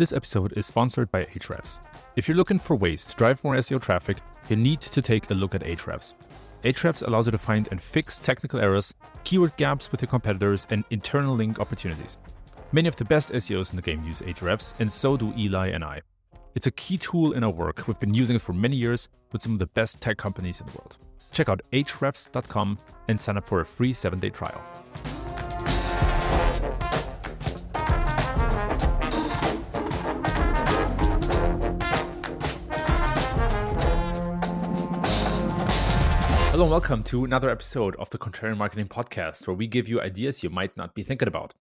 This episode is sponsored by Ahrefs. If you're looking for ways to drive more SEO traffic, you need to take a look at Ahrefs. Ahrefs allows you to find and fix technical errors, keyword gaps with your competitors, and internal link opportunities. Many of the best SEOs in the game use Ahrefs, and so do Eli and I. It's a key tool in our work. We've been using it for many years with some of the best tech companies in the world. Check out ahrefs.com and sign up for a free seven day trial. Hello and welcome to another episode of the Contrarian Marketing Podcast, where we give you ideas you might not be thinking about.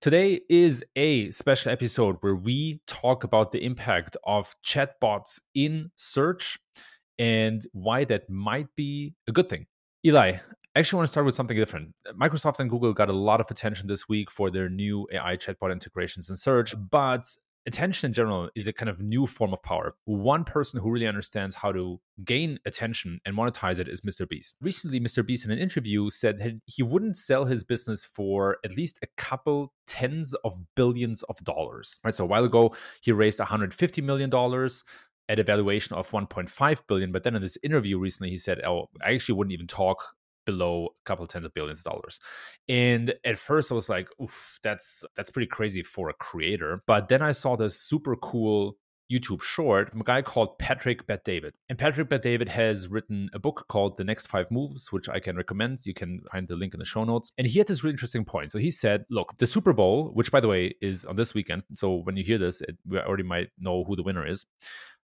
Today is a special episode where we talk about the impact of chatbots in search and why that might be a good thing. Eli, I actually want to start with something different. Microsoft and Google got a lot of attention this week for their new AI chatbot integrations in search, but attention in general is a kind of new form of power. One person who really understands how to gain attention and monetize it is Mr. Beast. Recently, Mr. Beast in an interview said he wouldn't sell his business for at least a couple tens of billions of dollars. Right. So a while ago, he raised 150 million dollars at a valuation of 1.5 billion. But then in this interview recently, he said, "Oh, I actually wouldn't even talk below a couple of tens of billions of dollars. And at first I was like, oof, that's that's pretty crazy for a creator. But then I saw this super cool YouTube short, from a guy called Patrick Bet David. And Patrick Bet David has written a book called The Next Five Moves, which I can recommend. You can find the link in the show notes. And he had this really interesting point. So he said, look, the Super Bowl, which by the way is on this weekend. So when you hear this, it, we already might know who the winner is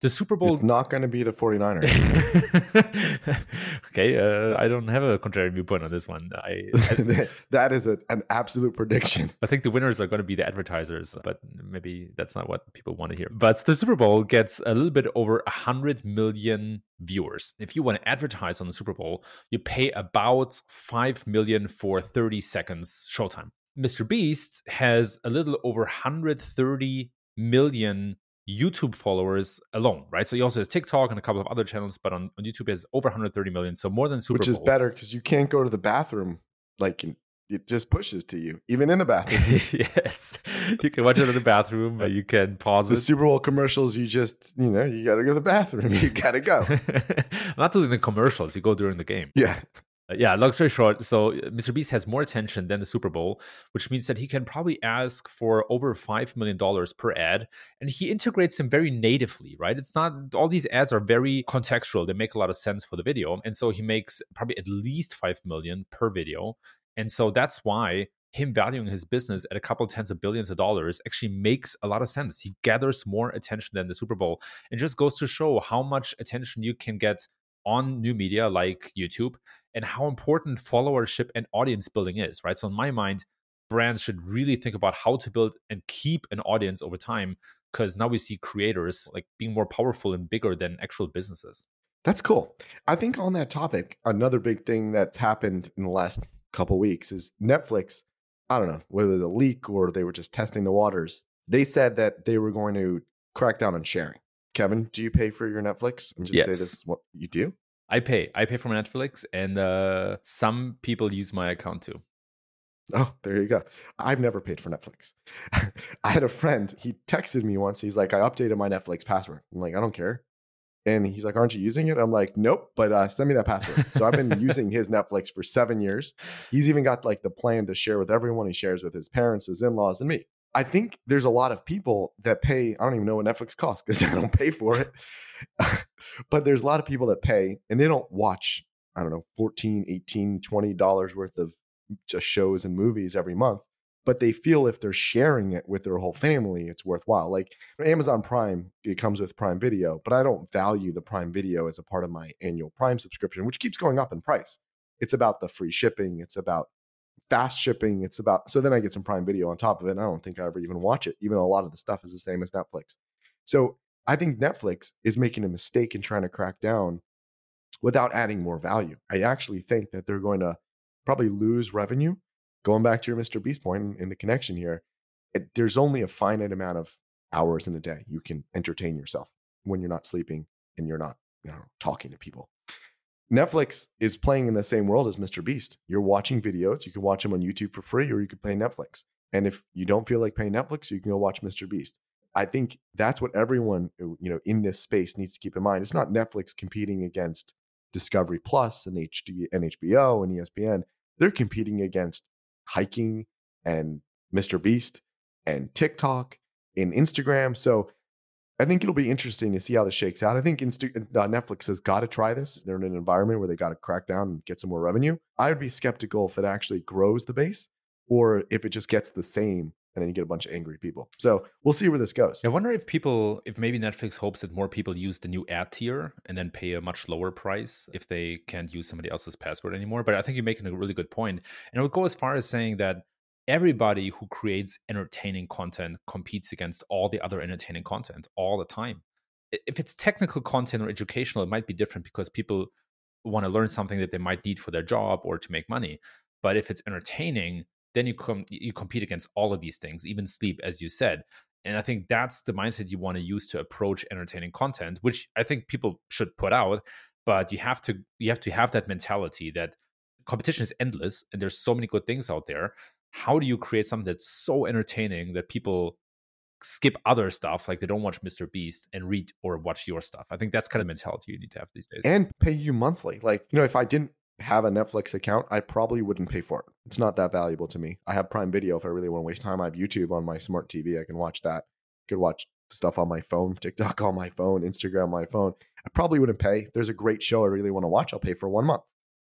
the Super Bowl. It's not going to be the 49ers. okay, uh, I don't have a contrary viewpoint on this one. I, I that is a, an absolute prediction. I think the winners are going to be the advertisers, but maybe that's not what people want to hear. But the Super Bowl gets a little bit over 100 million viewers. If you want to advertise on the Super Bowl, you pay about 5 million for 30 seconds showtime. Mr. Beast has a little over 130 million YouTube followers alone, right? So he also has TikTok and a couple of other channels, but on, on YouTube he has over 130 million, so more than Super Bowl. Which is better because you can't go to the bathroom like it just pushes to you, even in the bathroom. yes, you can watch it in the bathroom. but you can pause the it. Super Bowl commercials, you just you know you got to go to the bathroom. You got to go. Not doing the commercials. You go during the game. Yeah. Uh, yeah, long story short, so uh, Mr. Beast has more attention than the Super Bowl, which means that he can probably ask for over $5 million per ad. And he integrates them very natively, right? It's not, all these ads are very contextual. They make a lot of sense for the video. And so he makes probably at least 5 million per video. And so that's why him valuing his business at a couple tens of billions of dollars actually makes a lot of sense. He gathers more attention than the Super Bowl. and just goes to show how much attention you can get on new media like YouTube and how important followership and audience building is, right? So, in my mind, brands should really think about how to build and keep an audience over time because now we see creators like being more powerful and bigger than actual businesses. That's cool. I think on that topic, another big thing that's happened in the last couple weeks is Netflix. I don't know whether the leak or they were just testing the waters. They said that they were going to crack down on sharing. Kevin, do you pay for your Netflix? I'm just yes. say this what you do. I pay. I pay for my Netflix, and uh, some people use my account too. Oh, there you go. I've never paid for Netflix. I had a friend. He texted me once. He's like, "I updated my Netflix password." I'm like, "I don't care." And he's like, "Aren't you using it?" I'm like, "Nope," but uh, send me that password. so I've been using his Netflix for seven years. He's even got like the plan to share with everyone. He shares with his parents, his in-laws, and me. I think there's a lot of people that pay. I don't even know what Netflix costs because I don't pay for it. but there's a lot of people that pay and they don't watch, I don't know, 14, 18, 20 dollars worth of just shows and movies every month. But they feel if they're sharing it with their whole family, it's worthwhile. Like Amazon Prime, it comes with Prime Video, but I don't value the Prime Video as a part of my annual Prime subscription, which keeps going up in price. It's about the free shipping. It's about fast shipping. It's about so then I get some Prime Video on top of it. And I don't think I ever even watch it, even though a lot of the stuff is the same as Netflix. So I think Netflix is making a mistake in trying to crack down without adding more value. I actually think that they're going to probably lose revenue. Going back to your Mr. Beast point in the connection here, it, there's only a finite amount of hours in a day you can entertain yourself when you're not sleeping and you're not you know, talking to people. Netflix is playing in the same world as Mr. Beast. You're watching videos. You can watch them on YouTube for free, or you could pay Netflix. And if you don't feel like paying Netflix, you can go watch Mr. Beast. I think that's what everyone uh, you know in this space needs to keep in mind. It's not Netflix competing against Discovery Plus and and HBO and ESPN. They're competing against hiking and Mr. Beast and TikTok and Instagram. So I think it'll be interesting to see how this shakes out. I think Insta- uh, Netflix has got to try this. They're in an environment where they got to crack down and get some more revenue. I would be skeptical if it actually grows the base or if it just gets the same and then you get a bunch of angry people. So we'll see where this goes. I wonder if people, if maybe Netflix hopes that more people use the new ad tier and then pay a much lower price if they can't use somebody else's password anymore. But I think you're making a really good point. And I would go as far as saying that everybody who creates entertaining content competes against all the other entertaining content all the time. If it's technical content or educational, it might be different because people want to learn something that they might need for their job or to make money. But if it's entertaining, then you come you compete against all of these things, even sleep, as you said. And I think that's the mindset you want to use to approach entertaining content, which I think people should put out. But you have to you have to have that mentality that competition is endless and there's so many good things out there. How do you create something that's so entertaining that people skip other stuff like they don't watch Mr. Beast and read or watch your stuff. I think that's kind of mentality you need to have these days. And pay you monthly. Like, you know, if I didn't have a Netflix account, I probably wouldn't pay for it. It's not that valuable to me. I have Prime Video if I really want to waste time. I have YouTube on my smart TV. I can watch that. I could watch stuff on my phone, TikTok on my phone, Instagram on my phone. I probably wouldn't pay. If there's a great show I really want to watch, I'll pay for one month.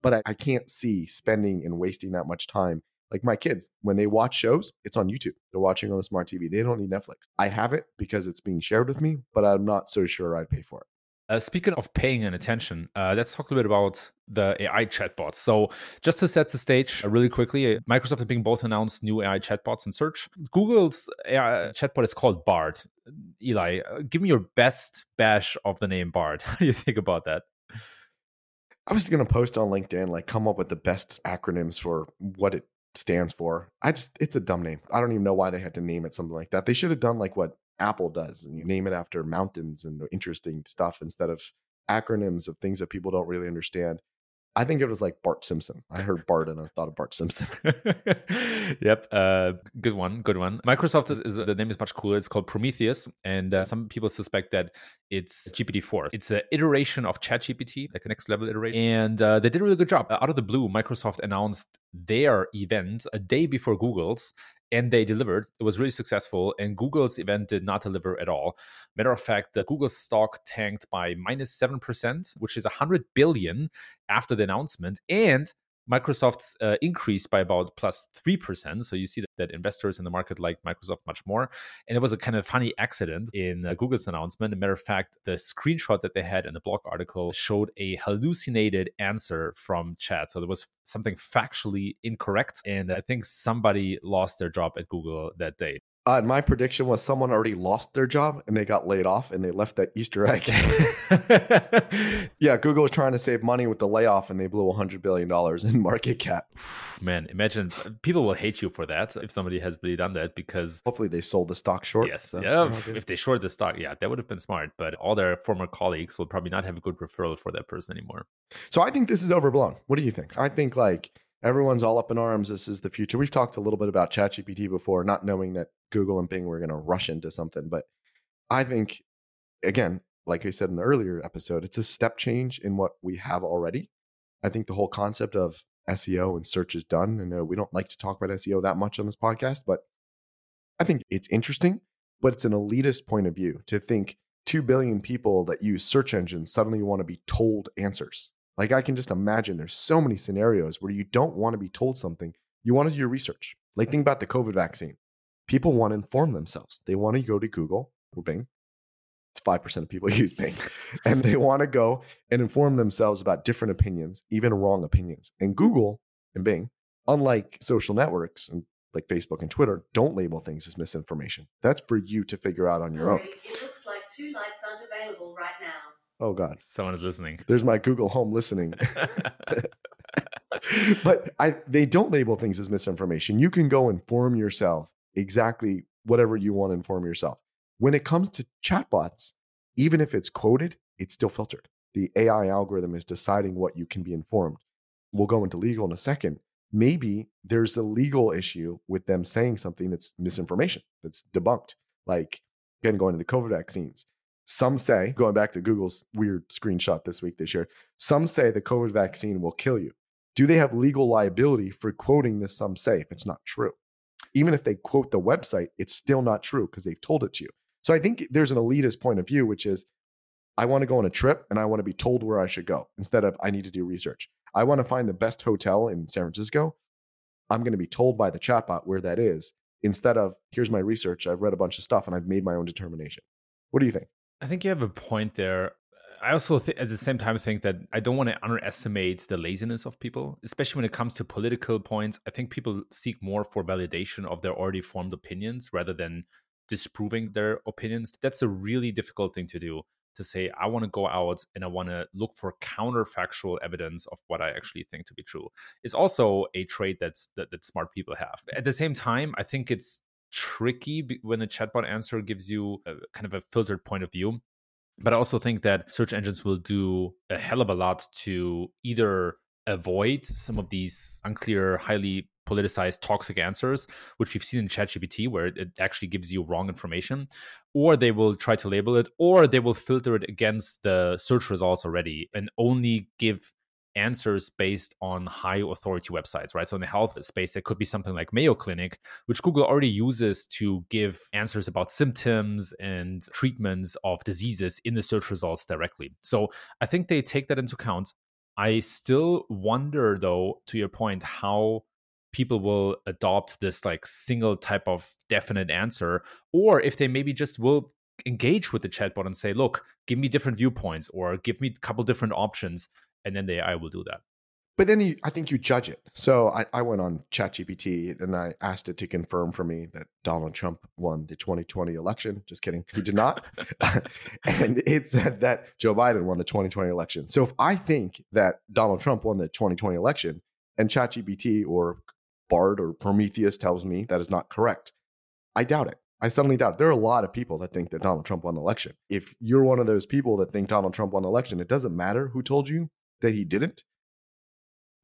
But I, I can't see spending and wasting that much time. Like my kids, when they watch shows, it's on YouTube. They're watching on the smart TV. They don't need Netflix. I have it because it's being shared with me, but I'm not so sure I'd pay for it. Uh, speaking of paying and attention, uh, let's talk a little bit about the AI chatbots. So, just to set the stage uh, really quickly, uh, Microsoft and Bing both announced new AI chatbots in search. Google's AI chatbot is called Bard. Eli, uh, give me your best bash of the name Bard. How do you think about that? I was going to post on LinkedIn, like, come up with the best acronyms for what it stands for. I just, it's a dumb name. I don't even know why they had to name it something like that. They should have done like what Apple does, and you name it after mountains and interesting stuff instead of acronyms of things that people don't really understand. I think it was like Bart Simpson. I heard Bart and I thought of Bart Simpson. yep, uh, good one, good one. Microsoft is, is, the name is much cooler. It's called Prometheus, and uh, some people suspect that it's GPT four. It's an iteration of ChatGPT, like a next level iteration, and uh, they did a really good job. Out of the blue, Microsoft announced their event a day before Google's, and they delivered. It was really successful, and Google's event did not deliver at all. Matter of fact, the Google stock tanked by minus 7%, which is 100 billion after the announcement. And Microsoft's uh, increased by about plus 3%. So you see that, that, investors in the market like Microsoft much more. And it was a kind of funny accident in uh, Google's announcement. As a matter of fact, the screenshot that they had in the blog article showed a hallucinated answer from chat. So there was something factually incorrect. And I think somebody lost their job at Google that day. Uh, my prediction was someone already lost their job and they got laid off and they left that Easter egg. yeah, Google was trying to save money with the layoff and they blew $100 billion in market cap. Man, imagine people will hate you for that if somebody has really done that because. Hopefully they sold the stock short. Yes. So yeah. If they short the stock, yeah, that would have been smart. But all their former colleagues will probably not have a good referral for that person anymore. So I think this is overblown. What do you think? I think like everyone's all up in arms. This is the future. We've talked a little bit about ChatGPT before, not knowing that Google and Bing were going to rush into something. But I think, again, like I said in the earlier episode, it's a step change in what we have already. I think the whole concept of SEO and search is done. And we don't like to talk about SEO that much on this podcast, but I think it's interesting, but it's an elitist point of view to think 2 billion people that use search engines suddenly want to be told answers. Like I can just imagine there's so many scenarios where you don't want to be told something. You want to do your research. Like think about the COVID vaccine. People want to inform themselves. They want to go to Google or Bing. It's 5% of people use Bing. and they want to go and inform themselves about different opinions, even wrong opinions. And Google and Bing, unlike social networks and like Facebook and Twitter, don't label things as misinformation. That's for you to figure out on Sorry, your own. It looks like two lights aren't available right now. Oh God. Someone is listening. There's my Google Home listening. but I they don't label things as misinformation. You can go inform yourself exactly whatever you want to inform yourself. When it comes to chatbots, even if it's quoted, it's still filtered. The AI algorithm is deciding what you can be informed. We'll go into legal in a second. Maybe there's a legal issue with them saying something that's misinformation, that's debunked. Like again, going to the COVID vaccines, some say, going back to Google's weird screenshot this week they shared, some say the COVID vaccine will kill you. Do they have legal liability for quoting this some say if it's not true? Even if they quote the website, it's still not true because they've told it to you. So I think there's an elitist point of view, which is I want to go on a trip and I want to be told where I should go instead of I need to do research. I want to find the best hotel in San Francisco. I'm going to be told by the chatbot where that is instead of here's my research. I've read a bunch of stuff and I've made my own determination. What do you think? I think you have a point there. I also, th- at the same time, think that I don't want to underestimate the laziness of people, especially when it comes to political points. I think people seek more for validation of their already formed opinions rather than disproving their opinions. That's a really difficult thing to do to say, I want to go out and I want to look for counterfactual evidence of what I actually think to be true. It's also a trait that's that, that smart people have. At the same time, I think it's tricky when a chatbot answer gives you a, kind of a filtered point of view. But I also think that search engines will do a hell of a lot to either avoid some of these unclear, highly politicized, toxic answers, which we've seen in ChatGPT, where it actually gives you wrong information, or they will try to label it, or they will filter it against the search results already and only give answers based on high authority websites, right? So in the health space, there could be something like Mayo Clinic, which Google already uses to give answers about symptoms and treatments of diseases in the search results directly. So I think they take that into account. I still wonder, though, to your point, how people will adopt this like single type of definite answer, or if they maybe just will engage with the chatbot and say, look, give me different viewpoints or give me a couple different options and then the AI will do that. But then you, I think you judge it. So I, I went on ChatGPT and I asked it to confirm for me that Donald Trump won the 2020 election. Just kidding. He did not. and it said that Joe Biden won the 2020 election. So if I think that Donald Trump won the 2020 election and ChatGPT or Bard or Prometheus tells me that is not correct, I doubt it. I suddenly doubt it. There are a lot of people that think that Donald Trump won the election. If you're one of those people that think Donald Trump won the election, it doesn't matter who told you that he didn't,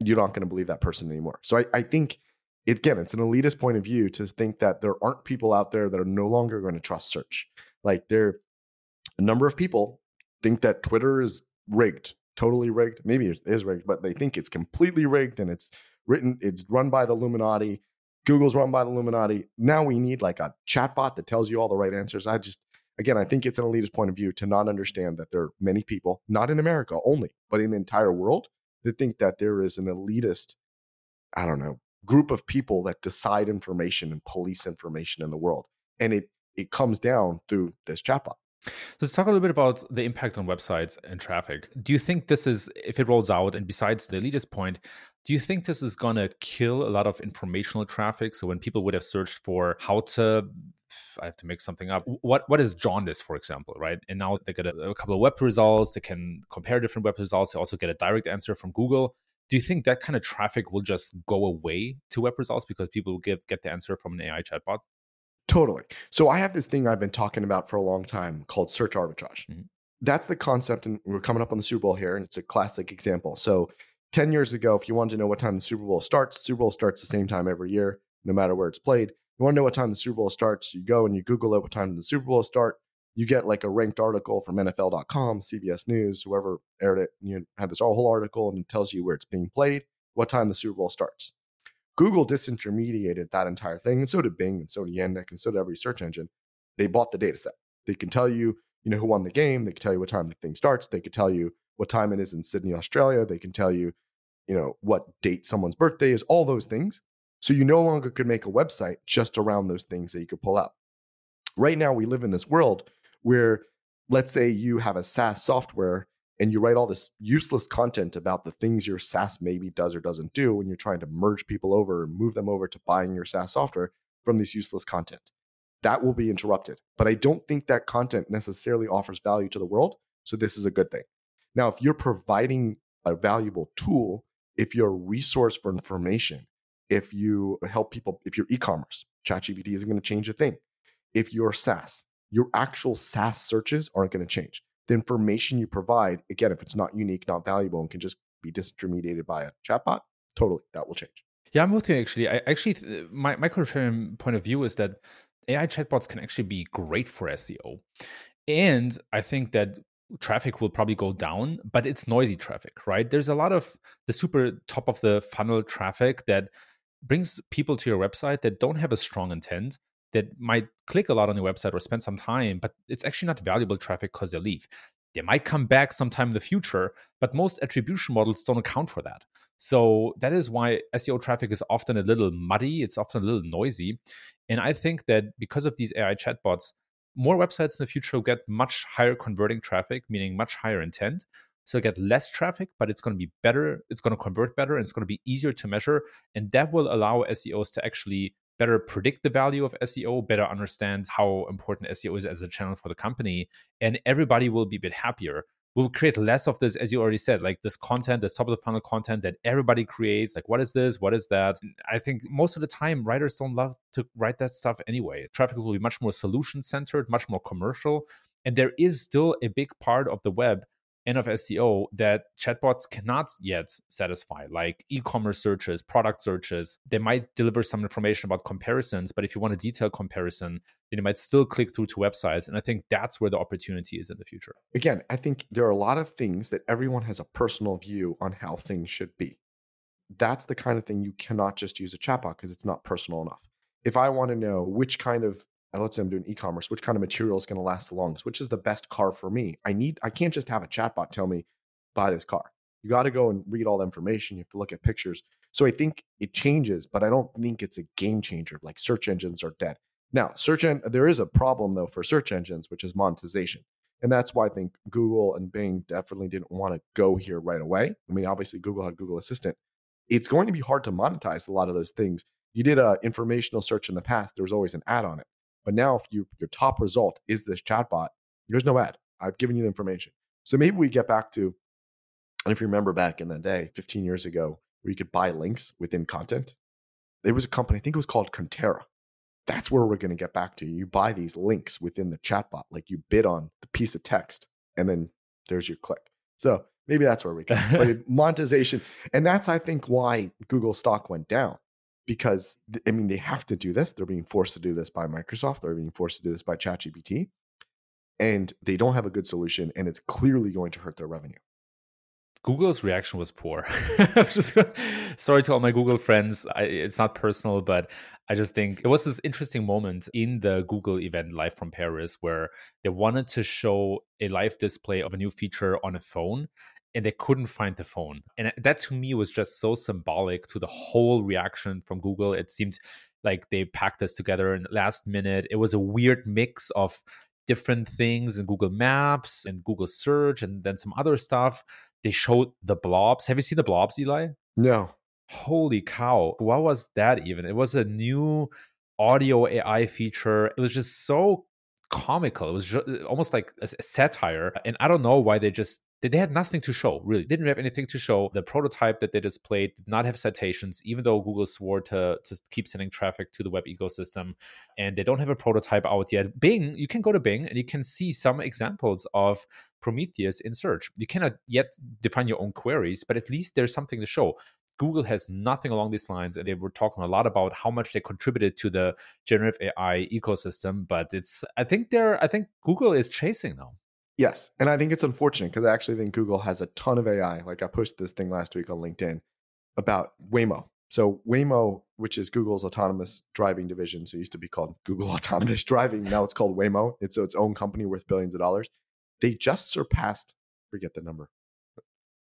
you're not going to believe that person anymore. So I, I think, again, it's an elitist point of view to think that there aren't people out there that are no longer going to trust search. Like there, a number of people think that Twitter is rigged, totally rigged. Maybe it is rigged, but they think it's completely rigged and it's written, it's run by the Illuminati. Google's run by the Illuminati. Now we need like a chatbot that tells you all the right answers. I just, again, I think it's an elitist point of view to not understand that there are many people, not in America only, but in the entire world, that think that there is an elitist, I don't know, group of people that decide information and police information in the world. And it it comes down through this chatbot. So let's talk a little bit about the impact on websites and traffic. Do you think this is, if it rolls out, and besides the elitist point, do you think this is going to kill a lot of informational traffic? So when people would have searched for how to I have to make something up. What what is jaundice, for example, right? And now they get a, a, couple of web results. They can compare different web results. They also get a direct answer from Google. Do you think that kind of traffic will just go away to web results because people get get the answer from an AI chatbot? Totally. So I have this thing I've been talking about for a long time called search arbitrage. Mm-hmm. That's the concept, and we're coming up on the Super Bowl here, and it's a classic example. So 10 years ago, if you wanted to know what time the Super Bowl starts, Super Bowl starts the same time every year, no matter where it's played. You want to know what time the Super Bowl starts? You go and you Google it. What time does the Super Bowl start? You get like a ranked article from NFL.com, CBS News, whoever aired it. You have this whole article and it tells you where it's being played, what time the Super Bowl starts. Google disintermediated that entire thing, and so did Bing, and so did Yandex, and so did every search engine. They bought the data set. They can tell you, you know, who won the game. They can tell you what time the thing starts. They could tell you what time it is in Sydney, Australia. They can tell you, you know, what date someone's birthday is. All those things. So you no longer could make a website just around those things that you could pull out. Right now, we live in this world where, let's say, you have a SaaS software and you write all this useless content about the things your SaaS maybe does or doesn't do when you're trying to merge people over and move them over to buying your SaaS software from this useless content. That will be interrupted. But I don't think that content necessarily offers value to the world. So this is a good thing. Now, if you're providing a valuable tool, if you're a resource for information, if you help people, if you're e-commerce, ChatGPT isn't going to change a thing. If you're SaaS, your actual SaaS searches aren't going to change. The information you provide, again, if it's not unique, not valuable, and can just be disintermediated by a chatbot, totally, that will change. Yeah, I'm with you. Actually, I actually uh, my my contrarian point of view is that AI chatbots can actually be great for SEO. And I think that traffic will probably go down, but it's noisy traffic, right? There's a lot of the super top of the funnel traffic that brings people to your website that don't have a strong intent, that might click a lot on your website or spend some time, but it's actually not valuable traffic because they leave. They might come back sometime in the future, but most attribution models don't account for that. So that is why SEO traffic is often a little muddy, it's often a little noisy. And I think that because of these AI chatbots, more websites in the future will get much higher converting traffic, meaning much higher intent. So get less traffic, but it's going to be better. It's going to convert better and it's going to be easier to measure. And that will allow SEOs to actually better predict the value of SEO, better understand how important SEO is as a channel for the company. And everybody will be a bit happier we'll create less of this, as you already said, like this content, this top of the funnel content that everybody creates. Like, what is this? What is that? I think most of the time, writers don't love to write that stuff anyway. Traffic will be much more solution centered, much more commercial. And there is still a big part of the web and of SEO that chatbots cannot yet satisfy, like e commerce searches, product searches. They might deliver some information about comparisons, but if you want a detailed comparison, then you might still click through to websites. And I think that's where the opportunity is in the future. Again, I think there are a lot of things that everyone has a personal view on how things should be. That's the kind of thing you cannot just use a chatbot because it's not personal enough. If I want to know which kind of let's say I'm doing e-commerce, which kind of material is going to last the longest? Which is the best car for me? I need I can't just have a chatbot tell me buy this car. You got to go and read all the information. You have to look at pictures. So I think it changes, but I don't think it's a game changer. Like search engines are dead. Now, search en- there is a problem though for search engines, which is monetization. And that's why I think Google and Bing definitely didn't want to go here right away. I mean, obviously Google had Google Assistant. It's going to be hard to monetize a lot of those things. You did a informational search in the past, there was always an ad on it. But now, if you, your top result is this chatbot, there's no ad. I've given you the information. So maybe we get back to, and if you remember back in that day, 15 years ago, where you could buy links within content, there was a company, I think it was called Kontera. That's where we're going to get back to. You buy these links within the chatbot, like you bid on the piece of text, and then there's your click. So maybe that's where we go. but monetization, and that's I think why Google stock went down because I mean they have to do this. They're being forced to do this by Microsoft. They're being forced to do this by ChatGPT, and they don't have a good solution, and it's clearly going to hurt their revenue. Google's reaction was poor. sorry to all my Google friends. I, it's not personal, but I just think it was this interesting moment in the Google event live from Paris where they wanted to show a live display of a new feature on a phone and they couldn't find the phone. And that to me was just so symbolic to the whole reaction from Google. It seemed like they packed us together in last minute. It was a weird mix of different things in Google Maps and Google Search and then some other stuff. They showed the blobs. Have you seen the blobs, Eli? No. Holy cow. What was that even? It was a new audio AI feature. It was just so comical. It was just, uh, almost like a satire. And I don't know why they just they had nothing to show, really. Didn't have anything to show. The prototype that they displayed did not have citations, even though Google swore to, to keep sending traffic to the web ecosystem. And they don't have a prototype out yet. Bing, you can go to Bing and you can see some examples of Prometheus in search. You cannot yet define your own queries, but at least there's something to show. Google has nothing along these lines, and they were talking a lot about how much they contributed to the generative AI ecosystem. But it's, I think they're, I think Google is chasing now. Yes. And I think it's unfortunate because I actually think Google has a ton of AI. Like I pushed this thing last week on LinkedIn about Waymo. So Waymo, which is Google's autonomous driving division, so it used to be called Google Autonomous Driving. Now it's called Waymo. It's its own company worth billions of dollars. They just surpassed, forget the number,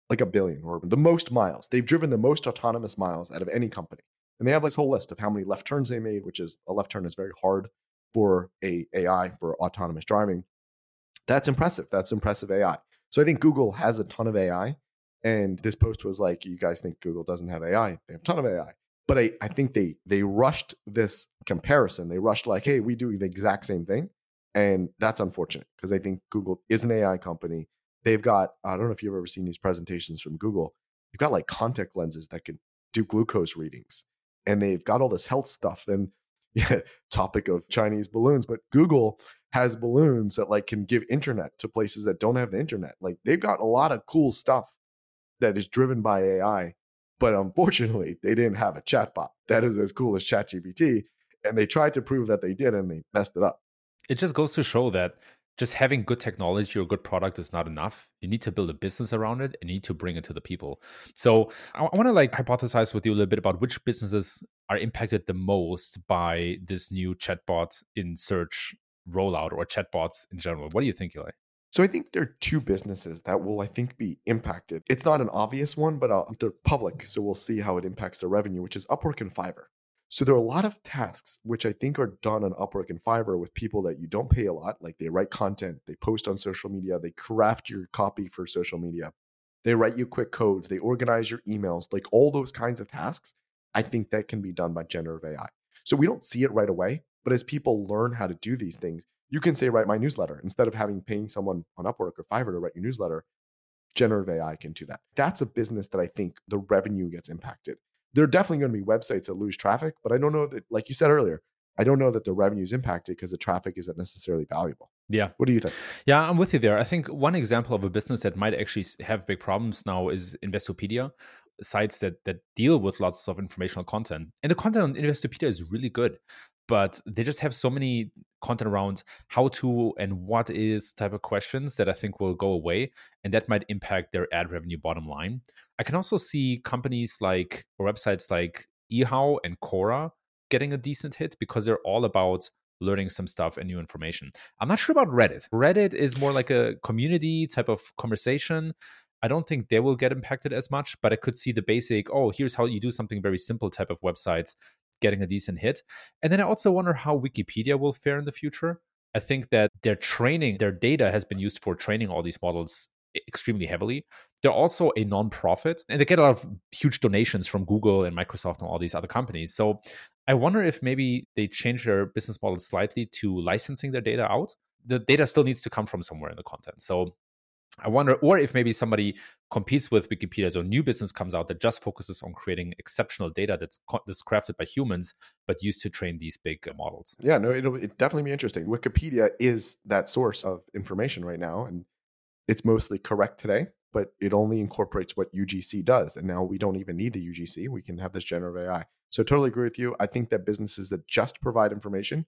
like a billion or the most miles. They've driven the most autonomous miles out of any company. And they have this whole list of how many left turns they made, which is a left turn is very hard for a AI for autonomous driving. That's impressive. That's impressive AI. So I think Google has a ton of AI. And this post was like, you guys think Google doesn't have AI? They have a ton of AI. But I, I think they they rushed this comparison. They rushed like, hey, we do the exact same thing. And that's unfortunate because I think Google is an AI company. They've got, I don't know if you've ever seen these presentations from Google. They've got like contact lenses that can do glucose readings. And they've got all this health stuff. And yeah, topic of Chinese balloons, but Google has balloons that like can give internet to places that don't have the internet. Like they've got a lot of cool stuff that is driven by AI, but unfortunately, they didn't have a chatbot that is as cool as ChatGPT. And they tried to prove that they did and they messed it up. It just goes to show that just having good technology or good product is not enough. You need to build a business around it and you need to bring it to the people. So I, I want to like hypothesize with you a little bit about which businesses are impacted the most by this new chatbot in search rollout or chatbots in general. What do you think, Eli? So I think there are two businesses that will, I think, be impacted. It's not an obvious one, but uh, they're public, so we'll see how it impacts their revenue, which is Upwork and Fiverr. So there are a lot of tasks which I think are done on Upwork and Fiverr with people that you don't pay a lot. Like they write content, they post on social media, they craft your copy for social media, they write you quick codes, they organize your emails, like all those kinds of tasks. I think that can be done by generative AI. So we don't see it right away, but as people learn how to do these things, you can say, write my newsletter instead of having paying someone on Upwork or Fiverr to write your newsletter. Generative AI can do that. That's a business that I think the revenue gets impacted there are definitely going to be websites that lose traffic, but I don't know that, like you said earlier, I don't know that the revenue is impacted because the traffic isn't necessarily valuable. Yeah. What do you think? Yeah, I'm with you there. I think one example of a business that might actually have big problems now is Investopedia, sites that that deal with lots of informational content. And the content on Investopedia is really good but they just have so many content around how to and what is type of questions that I think will go away and that might impact their ad revenue bottom line. I can also see companies like or websites like eHow and Quora getting a decent hit because they're all about learning some stuff and new information. I'm not sure about Reddit. Reddit is more like a community type of conversation. I don't think they will get impacted as much, but I could see the basic, oh, here's how you do something very simple type of websites getting a decent hit. And then I also wonder how Wikipedia will fare in the future. I think that their training, their data has been used for training all these models extremely heavily. They're also a non-profit and they get a lot of huge donations from Google and Microsoft and all these other companies. So I wonder if maybe they change their business model slightly to licensing their data out. The data still needs to come from somewhere in the content. So I wonder, or if maybe somebody competes with Wikipedia, so a new business comes out that just focuses on creating exceptional data that's, that's crafted by humans, but used to train these big uh, models. Yeah, no, it'll, it'll definitely be interesting. Wikipedia is that source of information right now, and it's mostly correct today, but it only incorporates what UGC does. And now we don't even need the UGC. We can have this generative AI. So totally agree with you. I think that businesses that just provide information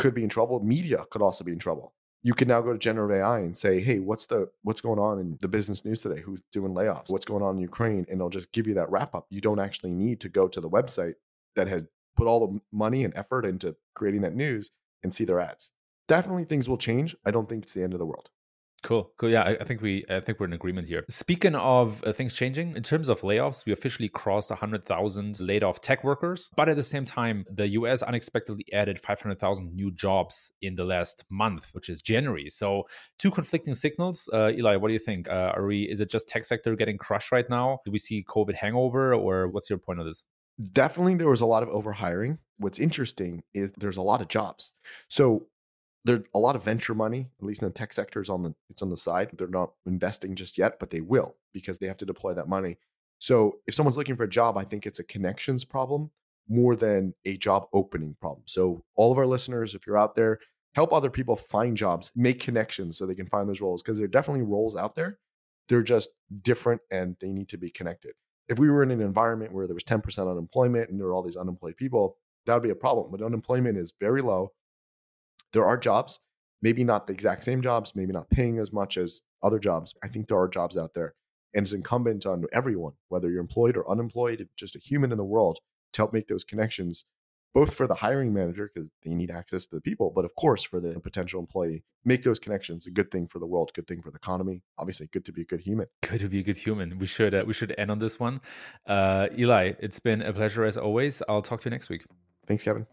could be in trouble. Media could also be in trouble you can now go to generative AI and say, "Hey, what's the what's going on in the business news today? Who's doing layoffs? What's going on in Ukraine?" And it'll just give you that wrap up. You don't actually need to go to the website that has put all the money and effort into creating that news and see their ads. Definitely things will change. I don't think it's the end of the world. Cool, cool. Yeah, I, think we, I think we're in agreement here. Speaking of uh, things changing, in terms of layoffs, we officially crossed 100,000 laid off tech workers. But at the same time, the US unexpectedly added 500,000 new jobs in the last month, which is January. So two conflicting signals. Uh, Eli, what do you think? Uh, are we? Is it just tech sector getting crushed right now? Do we see COVID hangover, or what's your point on this? Definitely, there was a lot of overhiring. What's interesting is there's a lot of jobs. So there's a lot of venture money, at least in the tech sectors on the it's on the side. They're not investing just yet, but they will because they have to deploy that money. So if someone's looking for a job, I think it's a connections problem more than a job opening problem. So all of our listeners, if you're out there, help other people find jobs, make connections so they can find those roles because there are definitely roles out there. They're just different and they need to be connected. If we were in an environment where there was 10% unemployment and there were all these unemployed people, that would be a problem. But unemployment is very low there are jobs, maybe not the exact same jobs, maybe not paying as much as other jobs. I think there are jobs out there. And it's incumbent on everyone, whether you're employed or unemployed, just a human in the world, to help make those connections, both for the hiring manager, because they need access to the people, but of course for the potential employee. Make those connections. A good thing for the world, good thing for the economy. Obviously, good to be a good human. Good to be a good human. We should uh, we should end on this one. Uh, Eli, it's been a pleasure as always. I'll talk to you next week. Thanks, Kevin.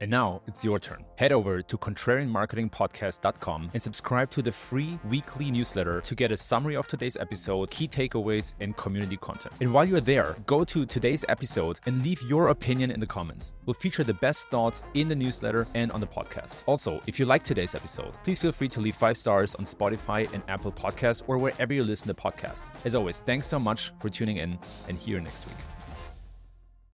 And now it's your turn. Head over to contrarianmarketingpodcast.com and subscribe to the free weekly newsletter to get a summary of today's episode, key takeaways, and community content. And while you're there, go to today's episode and leave your opinion in the comments. We'll feature the best thoughts in the newsletter and on the podcast. Also, if you like today's episode, please feel free to leave five stars on Spotify and Apple Podcasts or wherever you listen to podcasts. As always, thanks so much for tuning in and see you next week.